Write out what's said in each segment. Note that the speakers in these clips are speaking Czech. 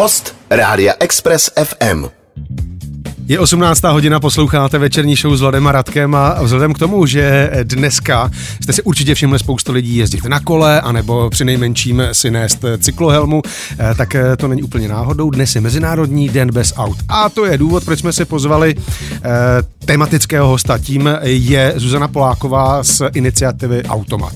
Host Rádia Express FM. Je 18. hodina, posloucháte večerní show s Vladem a Radkem a vzhledem k tomu, že dneska jste si určitě všimli spoustu lidí jezdit na kole, anebo při nejmenším si nést cyklohelmu, eh, tak eh, to není úplně náhodou. Dnes je Mezinárodní den bez aut. A to je důvod, proč jsme si pozvali eh, tematického hosta. Tím je Zuzana Poláková z iniciativy Automat.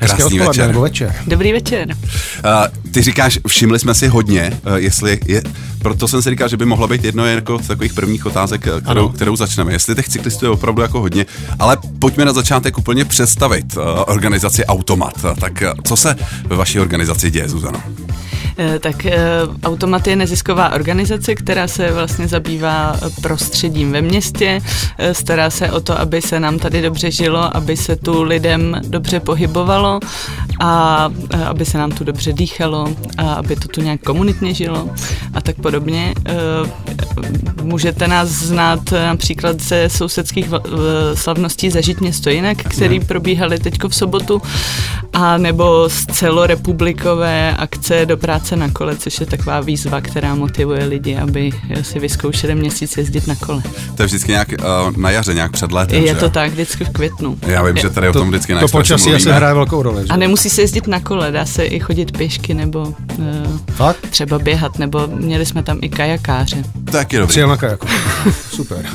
Hezké Krásný večer. nebo večer. Dobrý večer. Uh, ty říkáš, všimli jsme si hodně, uh, jestli je, proto jsem si říkal, že by mohla být jedno jako z takových prvních otázek, eh, kterou, kterou začneme. Jestli těch cyklistů je opravdu jako hodně, ale pojďme na začátek úplně představit uh, organizaci Automat. Tak uh, co se ve vaší organizaci děje, Zuzano? Eh, tak eh, Automat je nezisková organizace, která se vlastně zabývá prostředím ve městě, eh, stará se o to, aby se nám tady dobře žilo, aby se tu lidem dobře pohybovalo a aby se nám tu dobře dýchalo a aby to tu nějak komunitně žilo a tak podobně. Můžete nás znát například ze sousedských slavností Zažitně stojinek, který probíhaly teďko v sobotu, a nebo z celorepublikové akce do práce na kole, což je taková výzva, která motivuje lidi, aby si vyzkoušeli měsíc jezdit na kole. To je vždycky nějak uh, na jaře, nějak před létem. Je že? to tak, vždycky v květnu. Já vím, je, že tady o tom vždycky na To počasí asi hraje velkou roli. Že? A nemusí se jezdit na kole, dá se i chodit pěšky nebo uh, Fakt? třeba běhat, nebo měli jsme tam i kajakáře. Tak je dobrý. Přijel na kajaku. Super.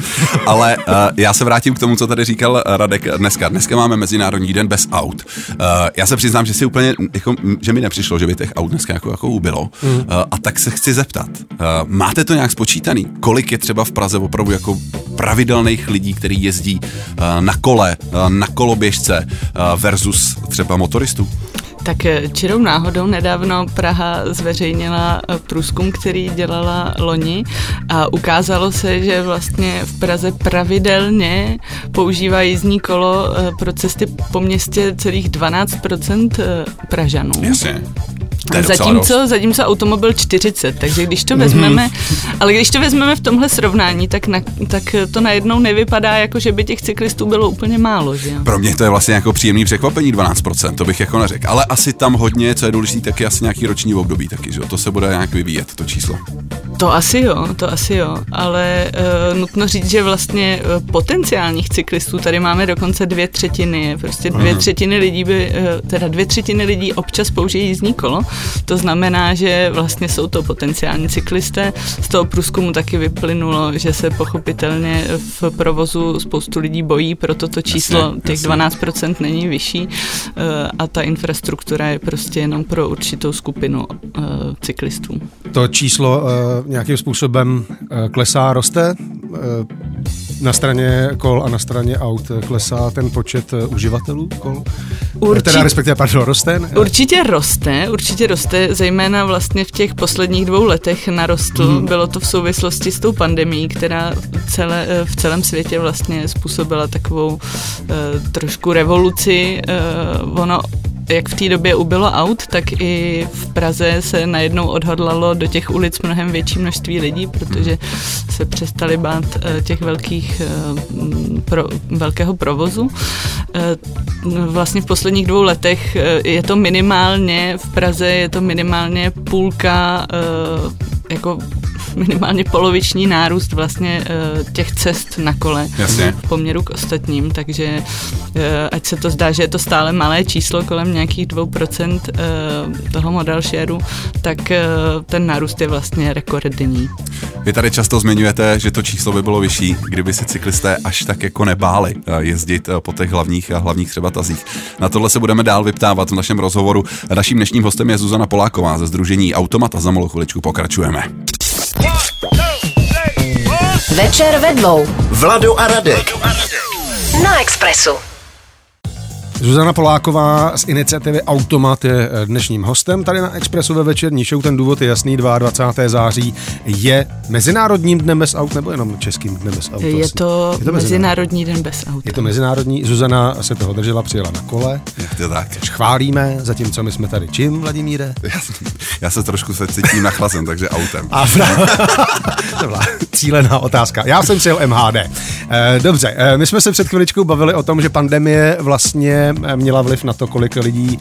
Ale uh, já se vrátím k tomu, co tady říkal Radek dneska. Dneska máme Mezinárodní den bez aut. Uh, já se přiznám, že si úplně, jako, že mi nepřišlo, že by těch aut dneska jako, jako ubylo. Mm. Uh, a tak se chci zeptat, uh, máte to nějak spočítaný? Kolik je třeba v Praze opravdu jako pravidelných lidí, kteří jezdí uh, na kole, uh, na koloběžce uh, versus třeba motoristů? Tak čirou náhodou nedávno Praha zveřejnila průzkum, který dělala loni a ukázalo se, že vlastně v Praze pravidelně používá jízdní kolo pro cesty po městě celých 12% Pražanů. Jasně. Zatímco, zatímco automobil 40, takže když to vezmeme, mm-hmm. ale když to vezmeme v tomhle srovnání, tak, na, tak to najednou nevypadá jako, že by těch cyklistů bylo úplně málo, že Pro mě to je vlastně jako příjemný překvapení 12%, to bych jako neřekl, ale asi tam hodně, co je důležité, tak je asi nějaký roční období taky, že to se bude nějak vyvíjet, to číslo. To asi jo, to asi jo, ale uh, nutno říct, že vlastně uh, potenciálních cyklistů tady máme dokonce dvě třetiny, prostě dvě uh-huh. třetiny lidí by, uh, teda dvě třetiny lidí občas použijí jízdní kolo, to znamená, že vlastně jsou to potenciální cyklisté. Z toho průzkumu taky vyplynulo, že se pochopitelně v provozu spoustu lidí bojí, proto to číslo jasně, těch jasně. 12% není vyšší a ta infrastruktura je prostě jenom pro určitou skupinu cyklistů. To číslo nějakým způsobem eh, klesá, roste. Eh, na straně kol a na straně aut klesá ten počet eh, uživatelů kol? Určitě, teda respektive, pardon, roste? Určitě roste, určitě roste, zejména vlastně v těch posledních dvou letech narostl. Mm. Bylo to v souvislosti s tou pandemí, která celé, v celém světě vlastně způsobila takovou uh, trošku revoluci. Uh, ono jak v té době ubylo aut, tak i v Praze se najednou odhodlalo do těch ulic mnohem větší množství lidí, protože se přestali bát eh, těch velkých, eh, pro, velkého provozu. Eh, vlastně v posledních dvou letech je to minimálně, v Praze je to minimálně půlka jako minimálně poloviční nárůst vlastně uh, těch cest na kole Jasně. v poměru k ostatním, takže uh, ať se to zdá, že je to stále malé číslo kolem nějakých 2% uh, eh, toho model shareu, tak ten nárůst je vlastně rekordní. Vy tady často zmiňujete, že to číslo by bylo vyšší, kdyby se cyklisté až tak jako nebáli jezdit po těch hlavních a hlavních třeba tazích. Na tohle se budeme dál vyptávat v našem rozhovoru. Naším dnešním hostem je Zuzana Poláková ze Združení Automat a za malou chviličku pokračujeme. Večer ve dvou. Vlado a Radek. Na Expressu. Zuzana Poláková z iniciativy Automat je eh, dnešním hostem tady na Expressu ve večerní show. Ten důvod je jasný, 22. září je Mezinárodním dnem bez aut nebo jenom Českým dnem bez aut? Je to, je to Mezinárodní den bez aut. Je to Mezinárodní. Zuzana se toho držela, přijela na kole. Je to tak. Chválíme, zatímco my jsme tady čím, Vladimíre? Já, já se trošku se cítím nachlazen, takže autem. A to byla cílená otázka. Já jsem přijel MHD. Eh, dobře, eh, my jsme se před chviličkou bavili o tom, že pandemie vlastně samozřejmě měla vliv na to, kolik lidí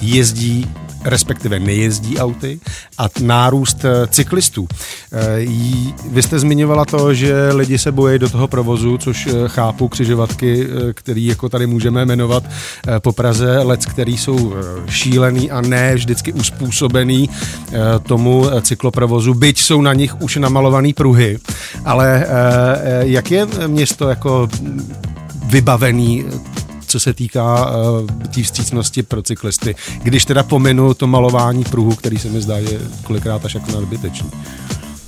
jezdí respektive nejezdí auty a nárůst eh, cyklistů. Eh, vy jste zmiňovala to, že lidi se bojí do toho provozu, což eh, chápu křižovatky, který jako tady můžeme jmenovat po Praze, lec, který jsou šílený a ne vždycky uspůsobený tomu cykloprovozu, byť jsou na nich už namalovaný pruhy. Ale jak je město jako vybavený co se týká uh, té vstřícnosti pro cyklisty. Když teda pominu to malování pruhu, který se mi zdá, je kolikrát až jako nadbytečný.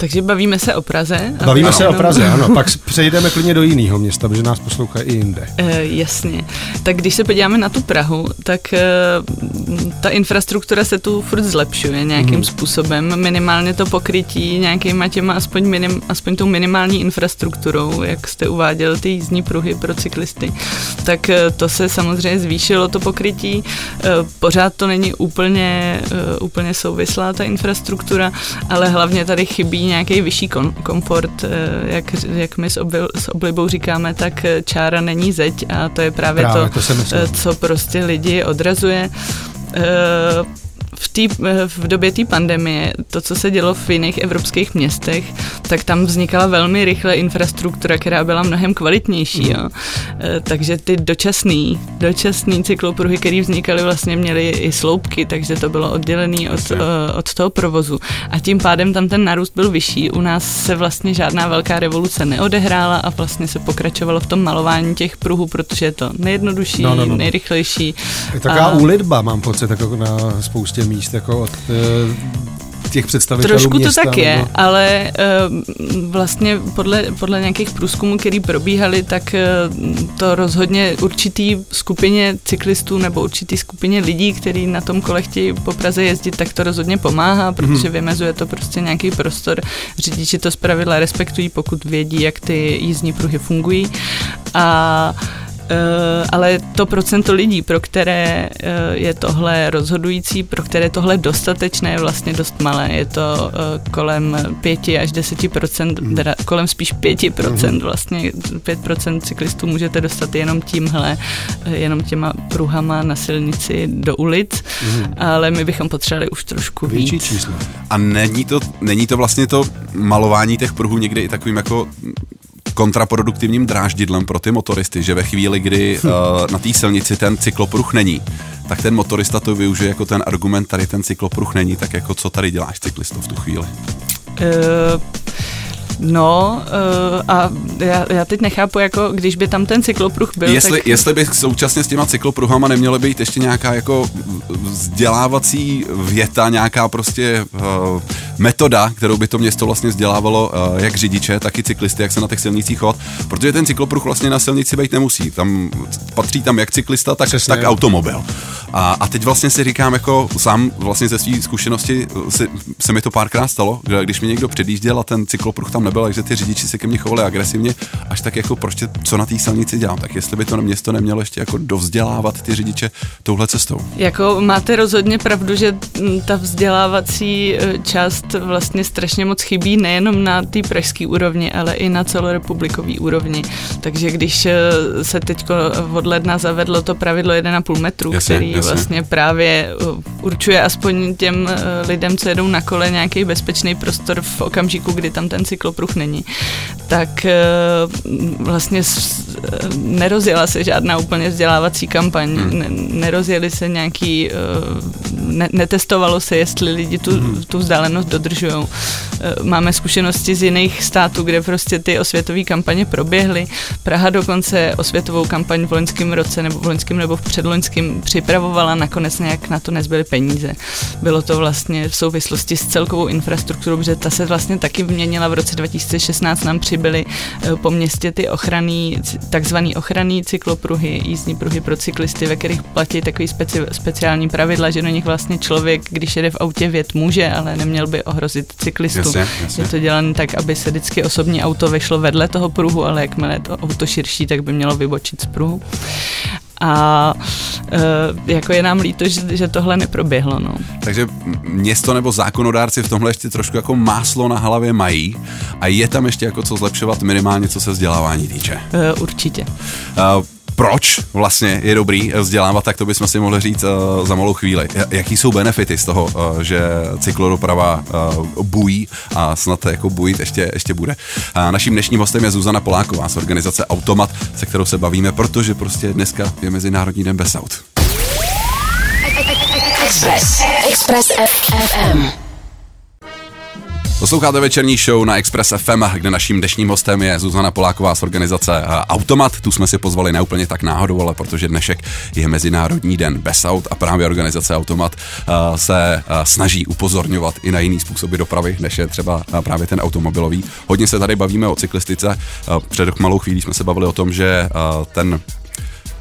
Takže bavíme se o Praze. Bavíme ano. se o Praze, ano. Pak přejdeme klidně do jiného města, protože nás poslouchají i jinde. Uh, jasně. Tak když se podíváme na tu Prahu, tak uh, ta infrastruktura se tu furt zlepšuje nějakým hmm. způsobem. Minimálně to pokrytí nějakýma těma aspoň, minim, aspoň tou minimální infrastrukturou, jak jste uváděl, ty jízdní pruhy pro cyklisty. Tak uh, to se samozřejmě zvýšilo, to pokrytí. Uh, pořád to není úplně, uh, úplně souvislá ta infrastruktura, ale hlavně tady chybí nějaký vyšší kom- komfort, eh, jak, jak my s, obil, s oblibou říkáme, tak eh, čára není zeď a to je právě, právě to, to eh, co prostě lidi odrazuje v, tý, v době té pandemie, to, co se dělo v jiných evropských městech, tak tam vznikala velmi rychle infrastruktura, která byla mnohem kvalitnější. Jo. E, takže ty dočasný, dočasný cyklopruhy, které vznikaly, vlastně měly i sloupky, takže to bylo oddělené od, e, od toho provozu. A tím pádem tam ten narůst byl vyšší. U nás se vlastně žádná velká revoluce neodehrála a vlastně se pokračovalo v tom malování těch pruhů, protože je to nejjednodušší, no, no, no. nejrychlejší. Je taková a... úlitba, mám pocit, jako na spoustě míst jako od eh, těch představitelů Trošku města, to tak je, nebo... ale uh, vlastně podle, podle nějakých průzkumů, který probíhaly, tak uh, to rozhodně určitý skupině cyklistů nebo určitý skupině lidí, kteří na tom kole chtějí po Praze jezdit, tak to rozhodně pomáhá, protože mm. vymezuje to prostě nějaký prostor. Řidiči to zpravidla respektují, pokud vědí, jak ty jízdní pruhy fungují. A Eh, ale to procento lidí, pro které eh, je tohle rozhodující, pro které je tohle dostatečné, je vlastně dost malé. Je to eh, kolem 5 až 10 mm. teda kolem spíš 5 mm. vlastně 5% cyklistů můžete dostat jenom tímhle, jenom těma pruhama na silnici do ulic, mm. ale my bychom potřebovali už trošku Větší víc. Číslo. A není to, není to vlastně to malování těch pruhů někdy i takovým jako kontraproduktivním dráždidlem pro ty motoristy, že ve chvíli, kdy uh, na té silnici ten cyklopruh není, tak ten motorista to využije jako ten argument, tady ten cyklopruh není, tak jako co tady děláš cyklisto v tu chvíli? Uh, No uh, a já, já teď nechápu, jako když by tam ten cyklopruh byl. Jestli, tak... jestli by současně s těma cyklopruhama neměly být ještě nějaká jako vzdělávací věta, nějaká prostě uh, metoda, kterou by to město vlastně vzdělávalo uh, jak řidiče, tak i cyklisty, jak se na těch silnicích chovat, protože ten cyklopruh vlastně na silnici být nemusí. Tam patří tam jak cyklista, tak, tak automobil. A, a teď vlastně si říkám, jako sám vlastně ze své zkušenosti si, se mi to párkrát stalo, když mi někdo předjížděl a ten cyklopruh tam nebyl, takže ty řidiči se ke mně chovali agresivně, až tak jako prostě co na té silnici dělám. Tak jestli by to město nemělo ještě jako dovzdělávat ty řidiče touhle cestou. Jako máte rozhodně pravdu, že ta vzdělávací e, část vlastně strašně moc chybí nejenom na té pražské úrovni, ale i na celorepublikové úrovni. Takže když e, se teď od ledna zavedlo to pravidlo 1,5 metru, jasně, který jasně. vlastně právě e, určuje aspoň těm lidem, co jedou na kole, nějaký bezpečný prostor v okamžiku, kdy tam ten cyklopruh není, tak eh, vlastně eh, nerozjela se žádná úplně vzdělávací kampaň, hmm. nerozjeli se nějaký, eh, ne, netestovalo se, jestli lidi tu, hmm. tu vzdálenost dodržují. Máme zkušenosti z jiných států, kde prostě ty osvětové kampaně proběhly. Praha dokonce osvětovou kampaň v loňském roce nebo v loňském nebo v předloňském připravovala, nakonec nějak na to nezbyly peníze. Bylo to vlastně v souvislosti s celkovou infrastrukturou, protože ta se vlastně taky měnila v roce 2016 nám přibyly eh, po městě ty ochranný, takzvaný ochranný cyklopruhy, jízdní pruhy pro cyklisty, ve kterých platí takový speci, speciální pravidla, že do nich vlastně člověk, když jede v autě, vět může, ale neměl by ohrozit cyklistu. Jasně, jasně. Je to dělané tak, aby se vždycky osobní auto vešlo vedle toho pruhu, ale jakmile je to auto širší, tak by mělo vybočit z pruhu a e, jako je nám líto, že, že tohle neproběhlo. No. Takže město nebo zákonodárci v tomhle ještě trošku jako máslo na hlavě mají a je tam ještě jako co zlepšovat minimálně, co se vzdělávání týče. E, určitě. E, proč vlastně je dobrý vzdělávat, tak to bychom si mohli říct uh, za malou chvíli. Jaký jsou benefity z toho, uh, že cyklodoprava uh, bují a snad jako bujit ještě, ještě bude. Uh, naším dnešním hostem je Zuzana Poláková z organizace Automat, se kterou se bavíme, protože prostě dneska je Mezinárodní den bez aut. Express. Express FM. Posloucháte večerní show na Express FM, kde naším dnešním hostem je Zuzana Poláková z organizace eh, Automat. Tu jsme si pozvali neúplně tak náhodou, ale protože dnešek je Mezinárodní den bez aut a právě organizace Automat uh, se uh, snaží upozorňovat i na jiný způsoby dopravy, než je třeba právě ten automobilový. Hodně se tady bavíme o cyklistice. Před malou chvílí jsme se bavili o tom, že ten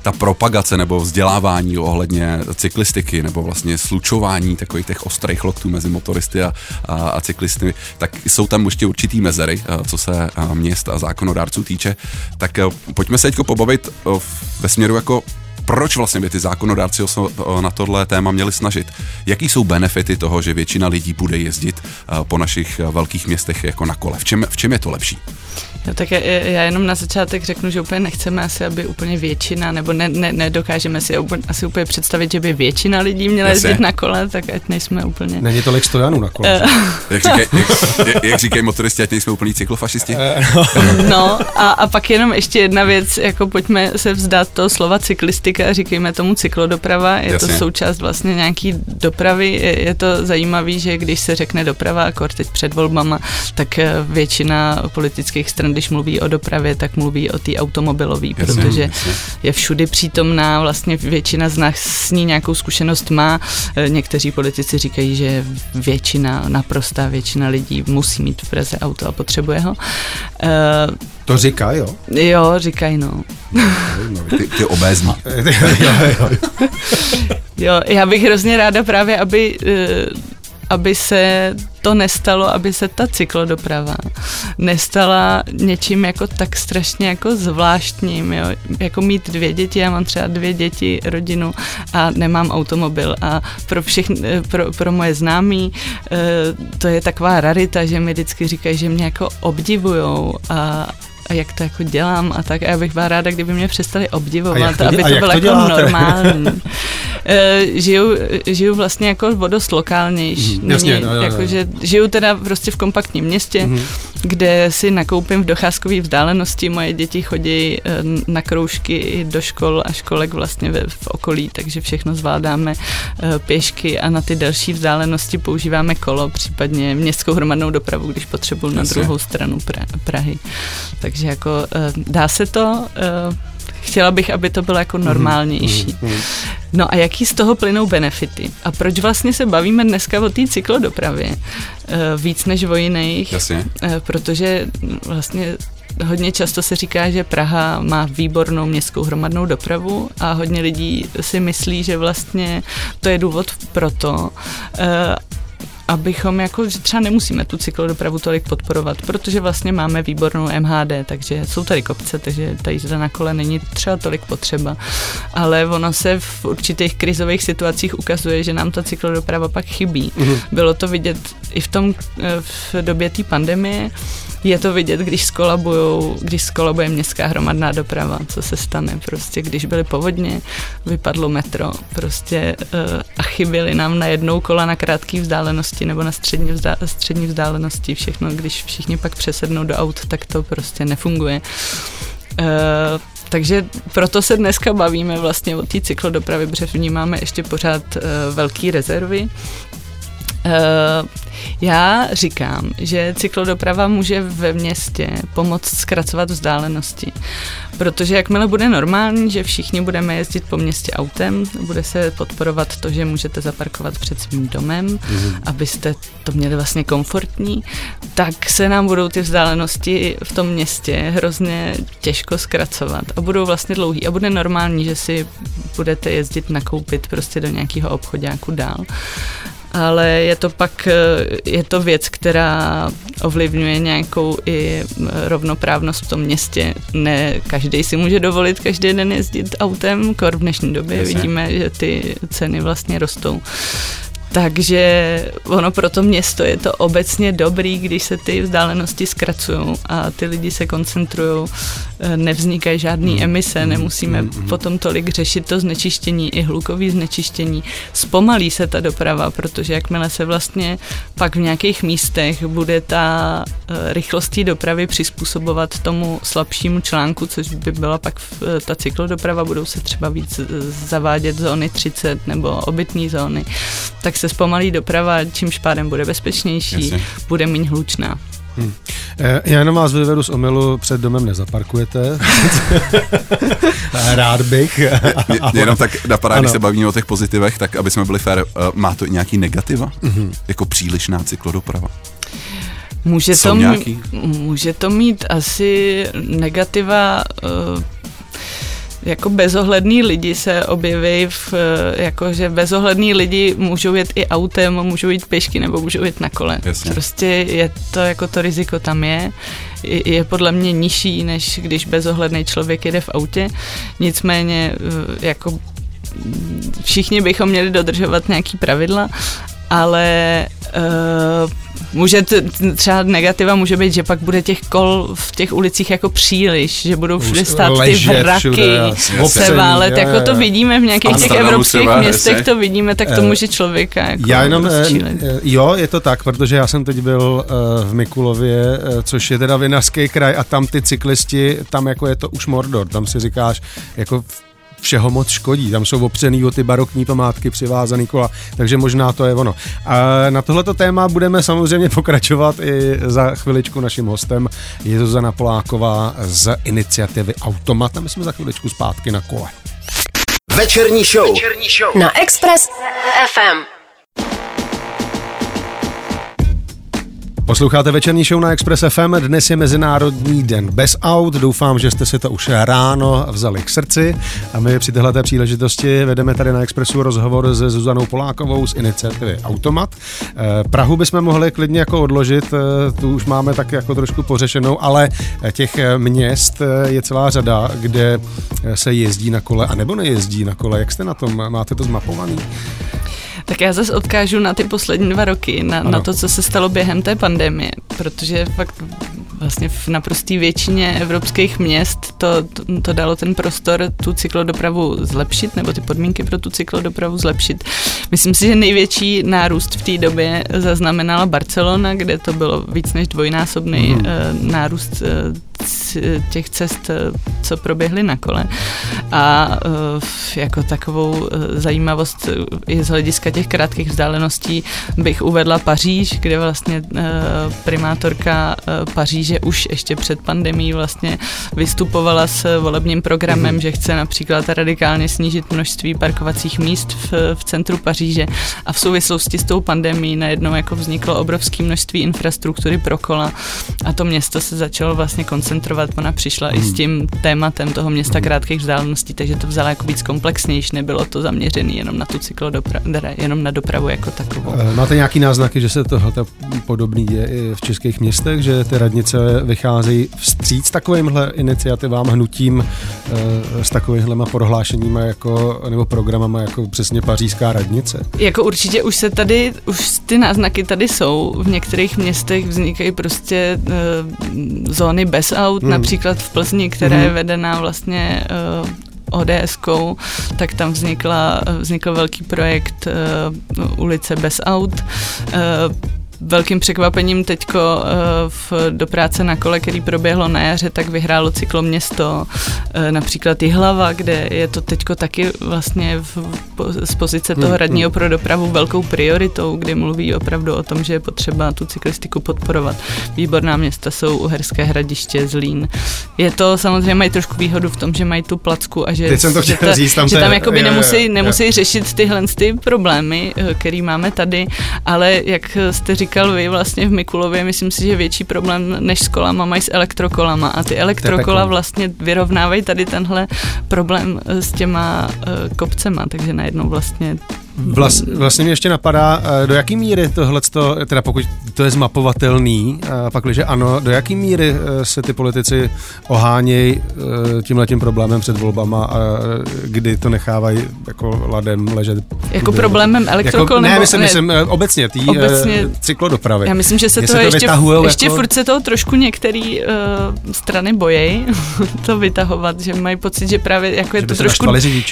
ta propagace nebo vzdělávání ohledně cyklistiky nebo vlastně slučování takových těch ostrých loktů mezi motoristy a, a, a cyklisty, tak jsou tam ještě určitý mezery, co se měst a zákonodárců týče. Tak pojďme se teď pobavit ve směru jako proč vlastně by ty zákonodárci na tohle téma měli snažit? Jaký jsou benefity toho, že většina lidí bude jezdit po našich velkých městech jako na kole? V čem, v čem je to lepší? No, tak já, já jenom na začátek řeknu, že úplně nechceme asi, aby úplně většina, nebo ne, ne, nedokážeme si úplně, asi úplně představit, že by většina lidí měla jezdit na kole, tak ať nejsme úplně... Není tolik stojanů na kole. Uh, jak, říkaj, jak, jak říkají motoristi, ať nejsme úplní cyklofašisti? no a, a pak jenom ještě jedna věc, jako pojďme se vzdát toho slova cyklistika a říkejme tomu cyklodoprava, je Jasně. to součást vlastně nějaký dopravy, je, je to zajímavý, že když se řekne doprava, jako teď před volbama, tak eh, většina politických stran když mluví o dopravě, tak mluví o té automobilové, protože jasně. je všudy přítomná, vlastně většina z nás s ní nějakou zkušenost má. E, někteří politici říkají, že většina, naprostá většina lidí musí mít v Praze auto a potřebuje ho. E, to říká, jo? Jo, říkají, no. Ty, ty obézní. jo, já bych hrozně ráda právě, aby e, aby se to nestalo, aby se ta cyklodoprava nestala něčím jako tak strašně jako zvláštním, jo? jako mít dvě děti, já mám třeba dvě děti, rodinu a nemám automobil a pro všechny, pro, pro moje známí eh, to je taková rarita, že mi vždycky říkají, že mě jako obdivujou a, a jak to jako dělám a tak. A já bych byla ráda, kdyby mě přestali obdivovat, to, aby to bylo jako děláte? normální. uh, žiju, žiju vlastně jako o dost lokálnější. Mm, jasně, no, jako, že žiju teda prostě v kompaktním městě, mm. kde si nakoupím v docházkové vzdálenosti. Moje děti chodí uh, na kroužky do škol a školek vlastně ve, v okolí, takže všechno zvládáme uh, pěšky a na ty další vzdálenosti používáme kolo, případně městskou hromadnou dopravu, když potřebuji na druhou stranu pra- Prahy. Takže jako eh, dá se to, eh, chtěla bych, aby to bylo jako mhm, normálnější. Mhm, mhm. No a jaký z toho plynou benefity? A proč vlastně se bavíme dneska o té cyklodopravě eh, víc než o jiných? Jasně. Protože vlastně hodně často se říká, že Praha má výbornou městskou hromadnou dopravu a hodně lidí si myslí, že vlastně to je důvod pro to, abychom jako, že třeba nemusíme tu cyklodopravu tolik podporovat, protože vlastně máme výbornou MHD, takže jsou tady kopce, takže ta jízda na kole není třeba tolik potřeba, ale ono se v určitých krizových situacích ukazuje, že nám ta cyklodoprava pak chybí. Mm-hmm. Bylo to vidět i v tom eh, v době té pandemie, je to vidět, když skolabujou, když skolabuje městská hromadná doprava, co se stane. Prostě když byly povodně, vypadlo metro prostě uh, a chyběly nám na jednou kola na krátké vzdálenosti nebo na střední, vzdá, střední vzdálenosti. Všechno, když všichni pak přesednou do aut, tak to prostě nefunguje. Uh, takže proto se dneska bavíme vlastně o té cyklodopravy, protože vnímáme ještě pořád uh, velké rezervy Uh, já říkám, že cyklodoprava může ve městě pomoct zkracovat vzdálenosti, protože jakmile bude normální, že všichni budeme jezdit po městě autem, bude se podporovat to, že můžete zaparkovat před svým domem, mm-hmm. abyste to měli vlastně komfortní, tak se nám budou ty vzdálenosti v tom městě hrozně těžko zkracovat. A budou vlastně dlouhý. A bude normální, že si budete jezdit nakoupit prostě do nějakého obchodáku dál ale je to pak eh, je to věc, která ovlivňuje nějakou i eh, rovnoprávnost v tom městě. Ne každý si může dovolit každý den jezdit autem, kor v dnešní době Jasně. vidíme, že ty ceny vlastně rostou. Takže ono pro to město je to obecně dobrý, když se ty vzdálenosti zkracují a ty lidi se koncentrují, eh, nevznikají žádné hmm. emise, hmm. nemusíme hmm. potom tolik řešit to znečištění i hlukový znečištění. Zpomalí se ta doprava, protože jakmile se vlastně pak v nějakých místech bude ta eh, rychlost dopravy přizpůsobovat tomu slabšímu článku, což by byla pak eh, ta cyklodoprava, budou se třeba víc zavádět zóny 30 nebo obytné zóny, tak se zpomalí doprava, čímž pádem bude bezpečnější, Jasně. bude méně hlučná. Hmm. Já jenom vás vyvedu z omylu, před domem nezaparkujete. Rád bych. jenom tak napadá, ano. když se bavíme o těch pozitivech, tak aby jsme byli fér, eh, má to nějaký negativa? Mm-hmm. Jako přílišná cyklodoprava? Může to, mít, může to mít asi negativa uh, jako bezohlední lidi se objeví v, jako že bezohlední lidi můžou jet i autem, můžou jít pěšky nebo můžou jít na kole. Jasně. Prostě je to, jako to riziko tam je, je podle mě nižší, než když bezohledný člověk jede v autě. Nicméně eh, jako všichni bychom měli dodržovat nějaký pravidla, ale uh, může t- třeba negativa může být, že pak bude těch kol v těch ulicích jako příliš, že budou všude stát ty vraky, se válet, jako to vidíme v nějakých těch evropských městech, to vidíme, tak to eh, může člověka jako Já jenom, eh, jo, je to tak, protože já jsem teď byl v Mikulově, což je teda vinařský kraj a tam ty cyklisti, tam jako je to už Mordor, tam si říkáš, jako všeho moc škodí. Tam jsou opřený o ty barokní památky přivázaný kola, takže možná to je ono. A na tohleto téma budeme samozřejmě pokračovat i za chviličku naším hostem. Je Zuzana Poláková z iniciativy Automat a my jsme za chviličku zpátky na kole. Večerní show. Večerní show. Na Express FM. Posloucháte večerní show na Express FM, dnes je Mezinárodní den bez aut, doufám, že jste si to už ráno vzali k srdci a my při této příležitosti vedeme tady na Expressu rozhovor se Zuzanou Polákovou z iniciativy Automat. Eh, Prahu bychom mohli klidně jako odložit, eh, tu už máme tak jako trošku pořešenou, ale těch měst eh, je celá řada, kde se jezdí na kole a nebo nejezdí na kole. Jak jste na tom? Máte to zmapovaný? Tak já zase odkážu na ty poslední dva roky, na, na to, co se stalo během té pandemie, protože fakt vlastně v naprosté většině evropských měst to, to, to dalo ten prostor tu cyklodopravu zlepšit, nebo ty podmínky pro tu cyklodopravu zlepšit. Myslím si, že největší nárůst v té době zaznamenala Barcelona, kde to bylo víc než dvojnásobný mm. nárůst eh, těch cest, eh, co proběhly na kole. A jako takovou zajímavost i z hlediska těch krátkých vzdáleností bych uvedla Paříž, kde vlastně primátorka Paříže že už ještě před pandemí vlastně vystupovala s volebním programem, mm-hmm. že chce například radikálně snížit množství parkovacích míst v, v centru Paříže a v souvislosti s tou pandemí najednou jako vzniklo obrovské množství infrastruktury pro kola a to město se začalo vlastně koncentrovat, ona přišla mm-hmm. i s mhm. tím tématem toho města mm-hmm. krátkých vzdáleností, takže to vzala jako víc komplexnější, nebylo to zaměřené jenom na tu cyklodopravu, jenom na dopravu jako takovou. Eh, máte nějaký náznaky, že se tohle podobný je i v českých městech, že ty radnice vycházejí vstříc takovýmhle iniciativám, hnutím eh, s takovýmhle prohlášeními jako, nebo programama jako přesně pařížská radnice? Jako určitě už se tady, už ty náznaky tady jsou. V některých městech vznikají prostě uh, zóny bez aut, hmm. například v Plzni, která hmm. je vedená vlastně uh, ods tak tam vznikla, vznikl velký projekt uh, ulice bez aut. Uh, velkým překvapením teďko uh, v, do práce na kole, který proběhlo na jaře, tak vyhrálo cykloměsto uh, například Jihlava, kde je to teďko taky vlastně v, z pozice toho hmm, radního hmm. pro dopravu velkou prioritou, kdy mluví opravdu o tom, že je potřeba tu cyklistiku podporovat. Výborná města jsou Uherské hradiště, Zlín. Je to samozřejmě mají trošku výhodu v tom, že mají tu placku a že, Teď jsem to že, ta, říct, tam že tam jakoby je, nemusí, nemusí je. řešit tyhle ty problémy, eh, který máme tady, ale jak jste říkali, říkal vy, vlastně v Mikulově, myslím si, že větší problém než s kolama mají s elektrokolama. A ty elektrokola vlastně vyrovnávají tady tenhle problém s těma uh, kopcema, takže najednou vlastně Vlast, vlastně mě ještě napadá, eh, do jaký míry tohle, teda pokud to je zmapovatelný, pak že ano, do jaký míry eh, se ty politici ohánějí eh, tímhletím problémem před volbama a kdy to nechávají jako ladem ležet. Jako problémem elektrokol jako, ne, nebo, myslím, ne, myslím obecně, tý obecně, cyklodopravy. Já myslím, že se to, to ještě, ještě jako... furt se toho trošku některý uh, strany bojejí to vytahovat, že mají pocit, že právě jako je, že to trošku,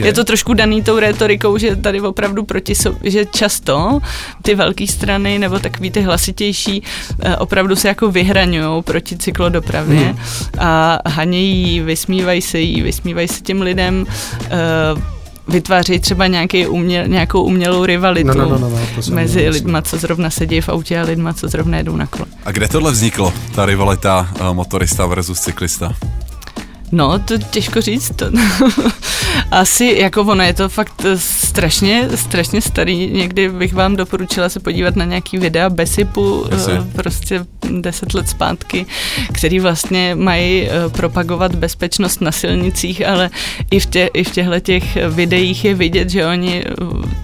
je to trošku daný tou retorikou, že tady opravdu proti sobě, že často ty velké strany nebo takový ty hlasitější uh, opravdu se jako vyhraňují proti cyklodopravě hmm. a hanějí, vysmívají se jí, vysmívají se těm lidem, uh, vytváří třeba nějaký uměl, nějakou umělou rivalitu no, no, no, no, no, mezi jasný. lidma, co zrovna sedí v autě a lidma, co zrovna jedou na kole. A kde tohle vzniklo, ta rivalita uh, motorista versus cyklista? No, to těžko říct. To, asi jako ono je to fakt strašně, strašně starý. Někdy bych vám doporučila se podívat na nějaký videa Besipu. Eh, prostě deset let zpátky, který vlastně mají eh, propagovat bezpečnost na silnicích, ale i v, tě, i v těchto těch videích je vidět, že oni eh,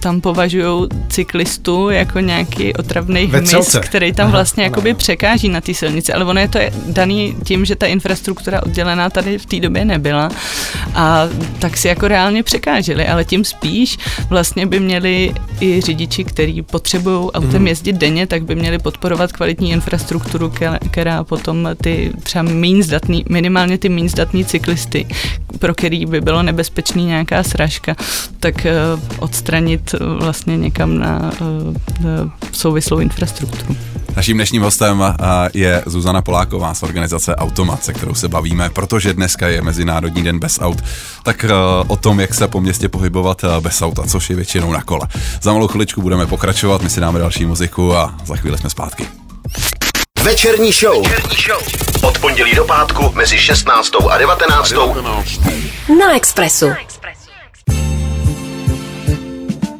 tam považují cyklistu jako nějaký otravný hmyz, který tam vlastně jakoby překáží na té silnici. Ale ono je to daný tím, že ta infrastruktura oddělená tady v té době nebyla a tak si jako reálně překáželi, ale tím spíš vlastně by měli i řidiči, kteří potřebují autem mm. jezdit denně, tak by měli podporovat kvalitní infrastrukturu, která potom ty třeba méně zdatný, minimálně ty méně zdatní cyklisty, pro který by bylo nebezpečný nějaká sražka, tak uh, odstranit vlastně někam na uh, souvislou infrastrukturu. Naším dnešním hostem je Zuzana Poláková z organizace Automat, se kterou se bavíme, protože dneska je Mezinárodní den bez aut, tak o tom, jak se po městě pohybovat bez auta, což je většinou na kole. Za malou chviličku budeme pokračovat, my si dáme další muziku a za chvíli jsme zpátky. Večerní show. Večerní show. Od pondělí do pátku mezi 16. a 19. Na Expressu. Na Expressu.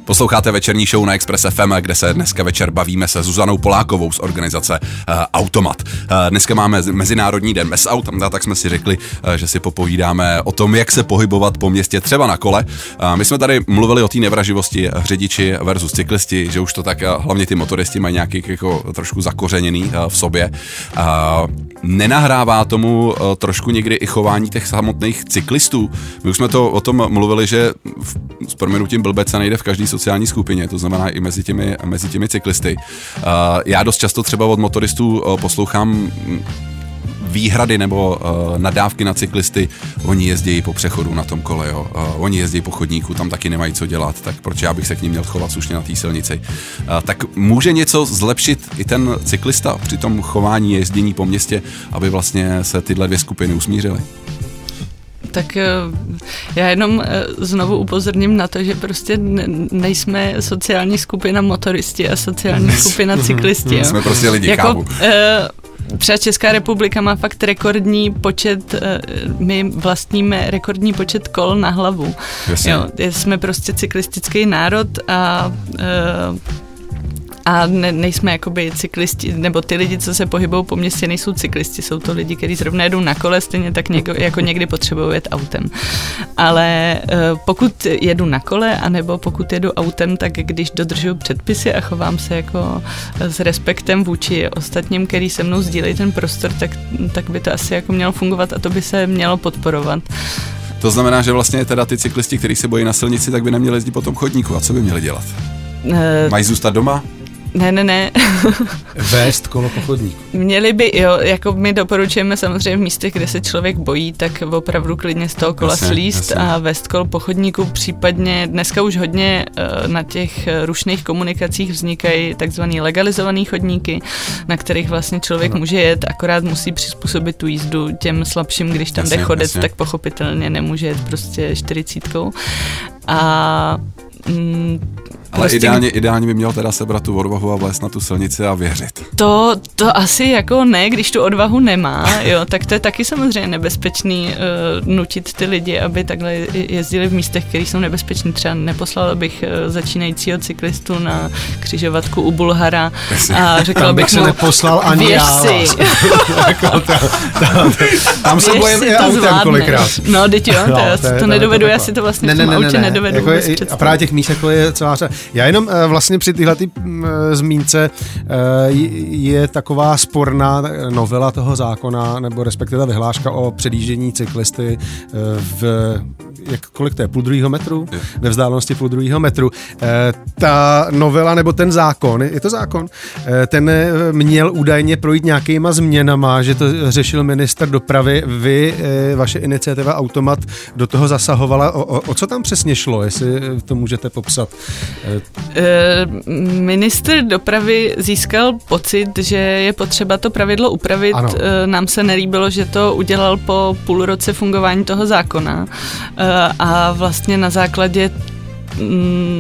Posloucháte večerní show na Express FM, kde se dneska večer bavíme se Zuzanou Polákovou z organizace uh, Automat. Uh, dneska máme Mezinárodní den bez aut, tak jsme si řekli, uh, že si popovídáme o tom, jak se pohybovat po městě třeba na kole. Uh, my jsme tady mluvili o té nevraživosti řidiči versus cyklisti, že už to tak uh, hlavně ty motoristi mají nějaký jako trošku zakořeněný uh, v sobě. Uh, nenahrává tomu uh, trošku někdy i chování těch samotných cyklistů. My už jsme to o tom mluvili, že v, s proměnutím blbec se nejde v každý sociální skupině, to znamená i mezi těmi, mezi těmi cyklisty. Já dost často třeba od motoristů poslouchám výhrady nebo uh, nadávky na cyklisty, oni jezdí po přechodu na tom kole, jo. Uh, oni jezdí po chodníku, tam taky nemají co dělat, tak proč já bych se k ním měl chovat slušně na té silnici. Uh, tak může něco zlepšit i ten cyklista při tom chování jezdění po městě, aby vlastně se tyhle dvě skupiny usmířily? Tak eh, já jenom eh, znovu upozorním na to, že prostě nejsme sociální skupina motoristi a sociální skupina cyklisti. Jo. Jsme prostě lidi, jako, kávu. Eh, třeba Česká republika má fakt rekordní počet, my vlastníme rekordní počet kol na hlavu. Jo, jsme prostě cyklistický národ a a ne, nejsme jakoby cyklisti, nebo ty lidi, co se pohybují po městě, nejsou cyklisti, jsou to lidi, kteří zrovna jedou na kole, stejně tak něko, jako někdy potřebují jet autem. Ale eh, pokud jedu na kole, anebo pokud jedu autem, tak když dodržuju předpisy a chovám se jako s respektem vůči ostatním, který se mnou sdílejí ten prostor, tak, tak by to asi jako mělo fungovat a to by se mělo podporovat. To znamená, že vlastně teda ty cyklisti, kteří se bojí na silnici, tak by neměli jezdit po tom chodníku. A co by měli dělat? Uh, Mají zůstat doma? Ne, ne, ne. Vést kolo po chodníku. Měli by, jo, jako my doporučujeme samozřejmě v místech, kde se člověk bojí, tak opravdu klidně z toho kola jasně, slíst jasně. a vést kolo po chodníku, případně dneska už hodně uh, na těch eh, rušných komunikacích vznikají takzvaný legalizovaný chodníky, na kterých vlastně člověk ano. může jet, akorát musí přizpůsobit tu jízdu těm slabším, když tam jasně, jde chodec, jasně. tak pochopitelně nemůže jet prostě čtyřicítkou. A mm, ale prostě... ideálně, ideálně by měl teda sebrat tu odvahu a vlézt na tu silnici a věřit. To, to asi jako ne, když tu odvahu nemá, jo, tak to je taky samozřejmě nebezpečný uh, nutit ty lidi, aby takhle jezdili v místech, které jsou nebezpečné. Třeba neposlal bych uh, začínajícího cyklistu na křižovatku u Bulhara a řekla bych se mu, neposlal ani já. Si. jako ta, ta, tam se bojím i autem kolikrát. No, teď jo, to, no, to, to, to nedovedu, já si to vlastně ne, v tom ne, ne, autě ne, nedovedu. Jako je, a právě těch míst jako je celá řada. Já jenom eh, vlastně při tyhle ty, mm, eh, zmínce eh, je taková sporná novela toho zákona, nebo respektive vyhláška o předjíždění cyklisty v jak, kolik to je, půl druhého metru? Je. Ve vzdálenosti půl druhého metru. ta novela nebo ten zákon, je to zákon, ten měl údajně projít nějakýma změnama, že to řešil minister dopravy. Vy, vaše iniciativa Automat do toho zasahovala. O, o, o co tam přesně šlo, jestli to můžete popsat? Eh, minister dopravy získal pocit, že je potřeba to pravidlo upravit. Ano. Eh, nám se nelíbilo, že to udělal po půl roce fungování toho zákona eh, a vlastně na základě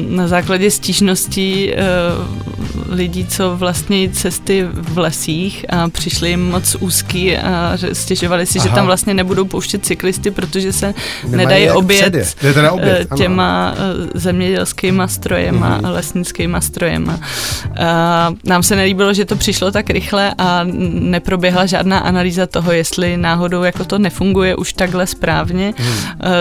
na základě stížností uh, lidí, co vlastně cesty v lesích a přišli jim moc úzký a stěžovali si, Aha. že tam vlastně nebudou pouštět cyklisty, protože se Nemají nedají obět, teda obět uh, těma uh, zemědělskýma strojema mm-hmm. a lesnickýma strojema. Uh, nám se nelíbilo, že to přišlo tak rychle a neproběhla žádná analýza toho, jestli náhodou jako to nefunguje už takhle správně. Mm. Uh,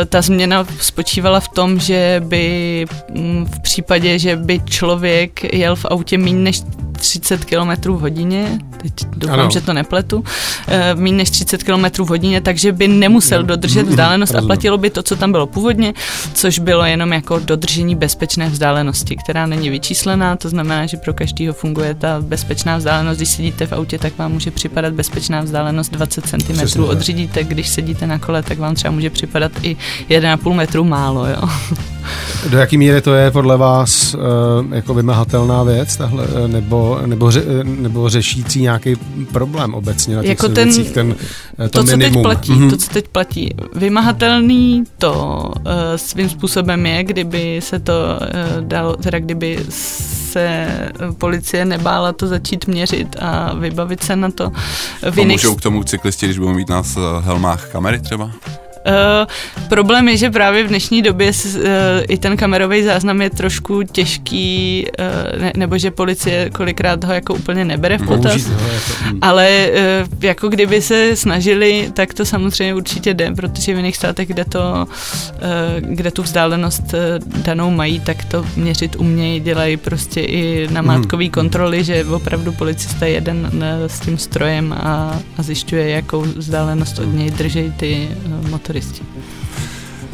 ta změna spočívala v tom, že by Mm, v případě, že by člověk jel v autě méně než 30 km v hodině, teď doufám, ano. že to nepletu, eh, méně než 30 km v hodině, takže by nemusel no. dodržet vzdálenost a platilo by to, co tam bylo původně, což bylo jenom jako dodržení bezpečné vzdálenosti, která není vyčíslená, to znamená, že pro každého funguje ta bezpečná vzdálenost. Když sedíte v autě, tak vám může připadat bezpečná vzdálenost 20 cm od řidítek, když sedíte na kole, tak vám třeba může připadat i 1,5 metru málo. Jo. Do jaký míry to je podle vás uh, jako vymahatelná věc, tahle, eh, nebo, nebo, ře, nebo řešící nějaký problém obecně na těch jako ten, ten, to, to, co teď platí, mm-hmm. to, co teď platí. Vymahatelný to uh, svým způsobem je, kdyby se to uh, dalo, teda kdyby se policie nebála to začít měřit a vybavit se na to. Pomůžou k tomu cyklisti, když budou mít nás helmách kamery třeba? Uh, problém je, že právě v dnešní době uh, i ten kamerový záznam je trošku těžký, uh, ne, nebo že policie kolikrát ho jako úplně nebere v potaz. Ho, jako, hm. Ale uh, jako kdyby se snažili, tak to samozřejmě určitě jde, protože v jiných státech, kde, to, uh, kde tu vzdálenost uh, danou mají, tak to měřit umějí, dělají prostě i namátkový hmm. kontroly, že opravdu policista jeden uh, s tím strojem a, a zjišťuje, jakou vzdálenost od něj drží ty uh, motory Chrystie.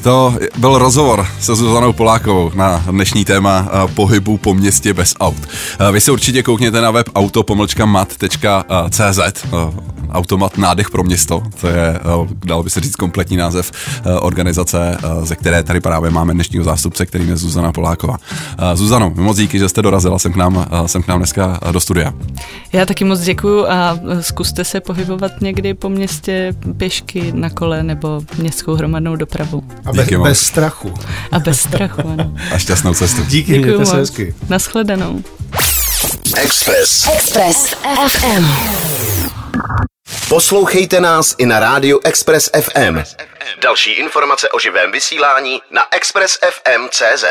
To byl rozhovor se Zuzanou Polákovou na dnešní téma eh, pohybu po městě bez aut. Eh, vy se určitě koukněte na web auto-mat.cz Automat Nádech pro město, to je, dalo by se říct, kompletní název organizace, ze které tady právě máme dnešního zástupce, kterým je Zuzana Poláková. Zuzano, moc díky, že jste dorazila sem k nám, sem k nám dneska do studia. Já taky moc děkuju a zkuste se pohybovat někdy po městě pěšky na kole nebo městskou hromadnou dopravu. A be, bez strachu. A bez strachu, ano. A šťastnou cestu. Díky, Děkuju mějte se hezky. Naschledanou. Express. Express FM. Poslouchejte nás i na rádiu Express FM. Další informace o živém vysílání na expressfm.cz.